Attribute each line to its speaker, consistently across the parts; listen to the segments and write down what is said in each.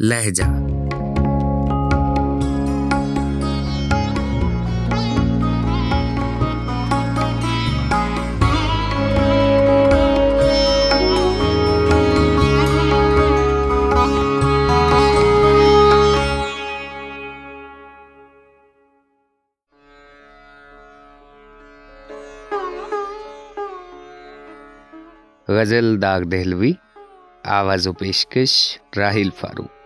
Speaker 1: لہجہ۔ غزل داغ دہلوی آواز و پیشکش راہیل فاروق۔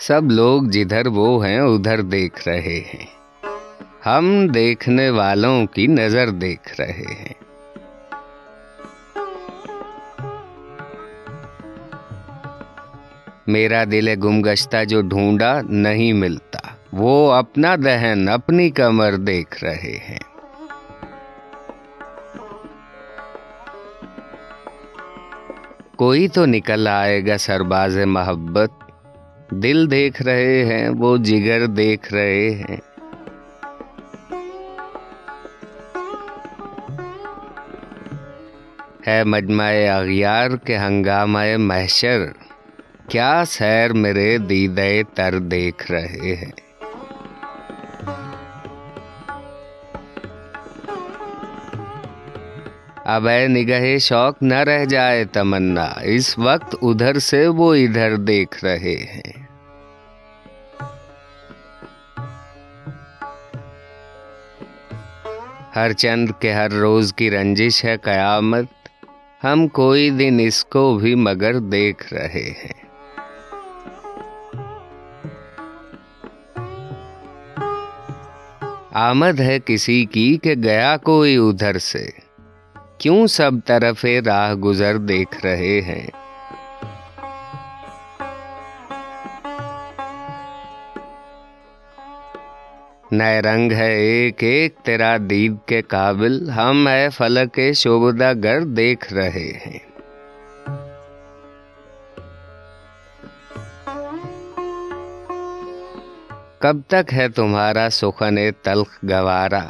Speaker 1: سب لوگ جدھر وہ ہیں، ادھر دیکھ رہے ہیں۔ ہم دیکھنے والوں کی نظر دیکھ رہے ہیں۔ میرا دل گم گشتہ جو ڈھونڈا نہیں ملتا، وہ اپنا دہن اپنی کمر دیکھ رہے ہیں۔ کوئی تو نکل آئے گا سرباز محبت دل دیکھ رہے ہیں، وہ جگر دیکھ رہے ہیں۔ ہے مجمع اغیار کے ہنگامہ محشر، کیا سیر میرے دیدے تر دیکھ رہے ہیں؟ اب اے نگہ شوق نہ رہ جائے تمنا، اس وقت ادھر سے وہ ادھر دیکھ رہے ہیں۔ ہر چند کے ہر روز کی رنجش ہے قیامت، ہم کوئی دن اس کو بھی مگر دیکھ رہے ہیں۔ آمد ہے کسی کی کہ گیا کوئی ادھر سے۔ کیوں سب طرف راہ گزر دیکھ رہے ہیں؟ نئے رنگ ہے ایک ایک تیرا دید کے قابل، ہم اے فلک شوبدہ گر دیکھ رہے ہیں۔ کب تک ہے تمہارا سخن تلخ گوارا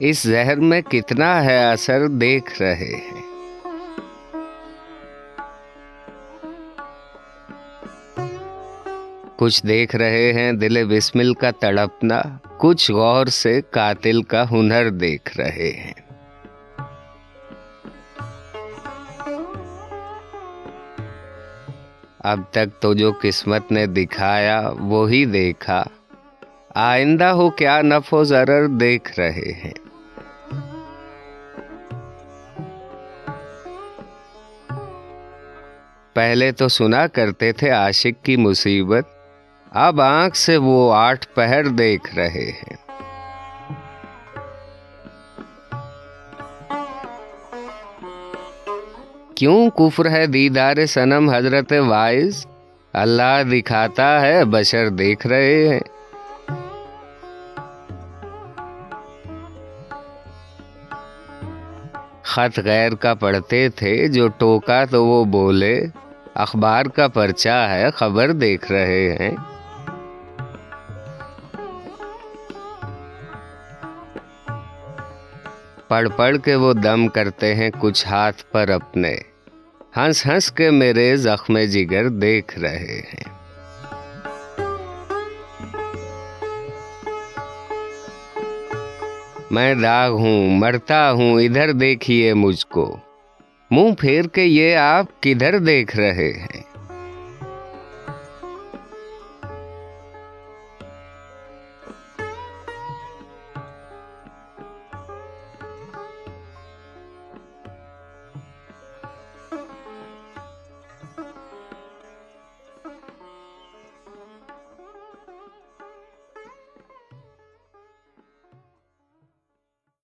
Speaker 1: اس زہر میں کتنا ہے اثر دیکھ رہے ہیں۔ کچھ دیکھ رہے ہیں دل بسمل کا تڑپنا، کچھ غور سے قاتل کا ہنر دیکھ رہے ہیں۔ اب تک تو جو قسمت نے دکھایا، وہی دیکھا۔ آئندہ ہو کیا نف و ضرر دیکھ رہے ہیں۔ پہلے تو سنا کرتے تھے عاشق کی مصیبت، اب آنکھ سے وہ آٹھ پہر دیکھ رہے ہیں۔ کیوں کفر ہے دیدار سنم حضرت وائز؟ اللہ دکھاتا ہے بشر دیکھ رہے ہیں۔ خط غیر کا پڑھتے تھے جو ٹوکا تو وہ بولے۔ اخبار کا پرچہ ہے، خبر دیکھ رہے ہیں۔ پڑھ پڑھ کے وہ دم کرتے ہیں کچھ ہاتھ پر اپنے۔ ہنس ہنس کے میرے زخم جگر دیکھ رہے ہیں۔ میں داغ ہوں، مرتا ہوں، ادھر دیکھیے مجھ کو۔ منہ پھیر کے یہ آپ کدھر دیکھ رہے ہیں؟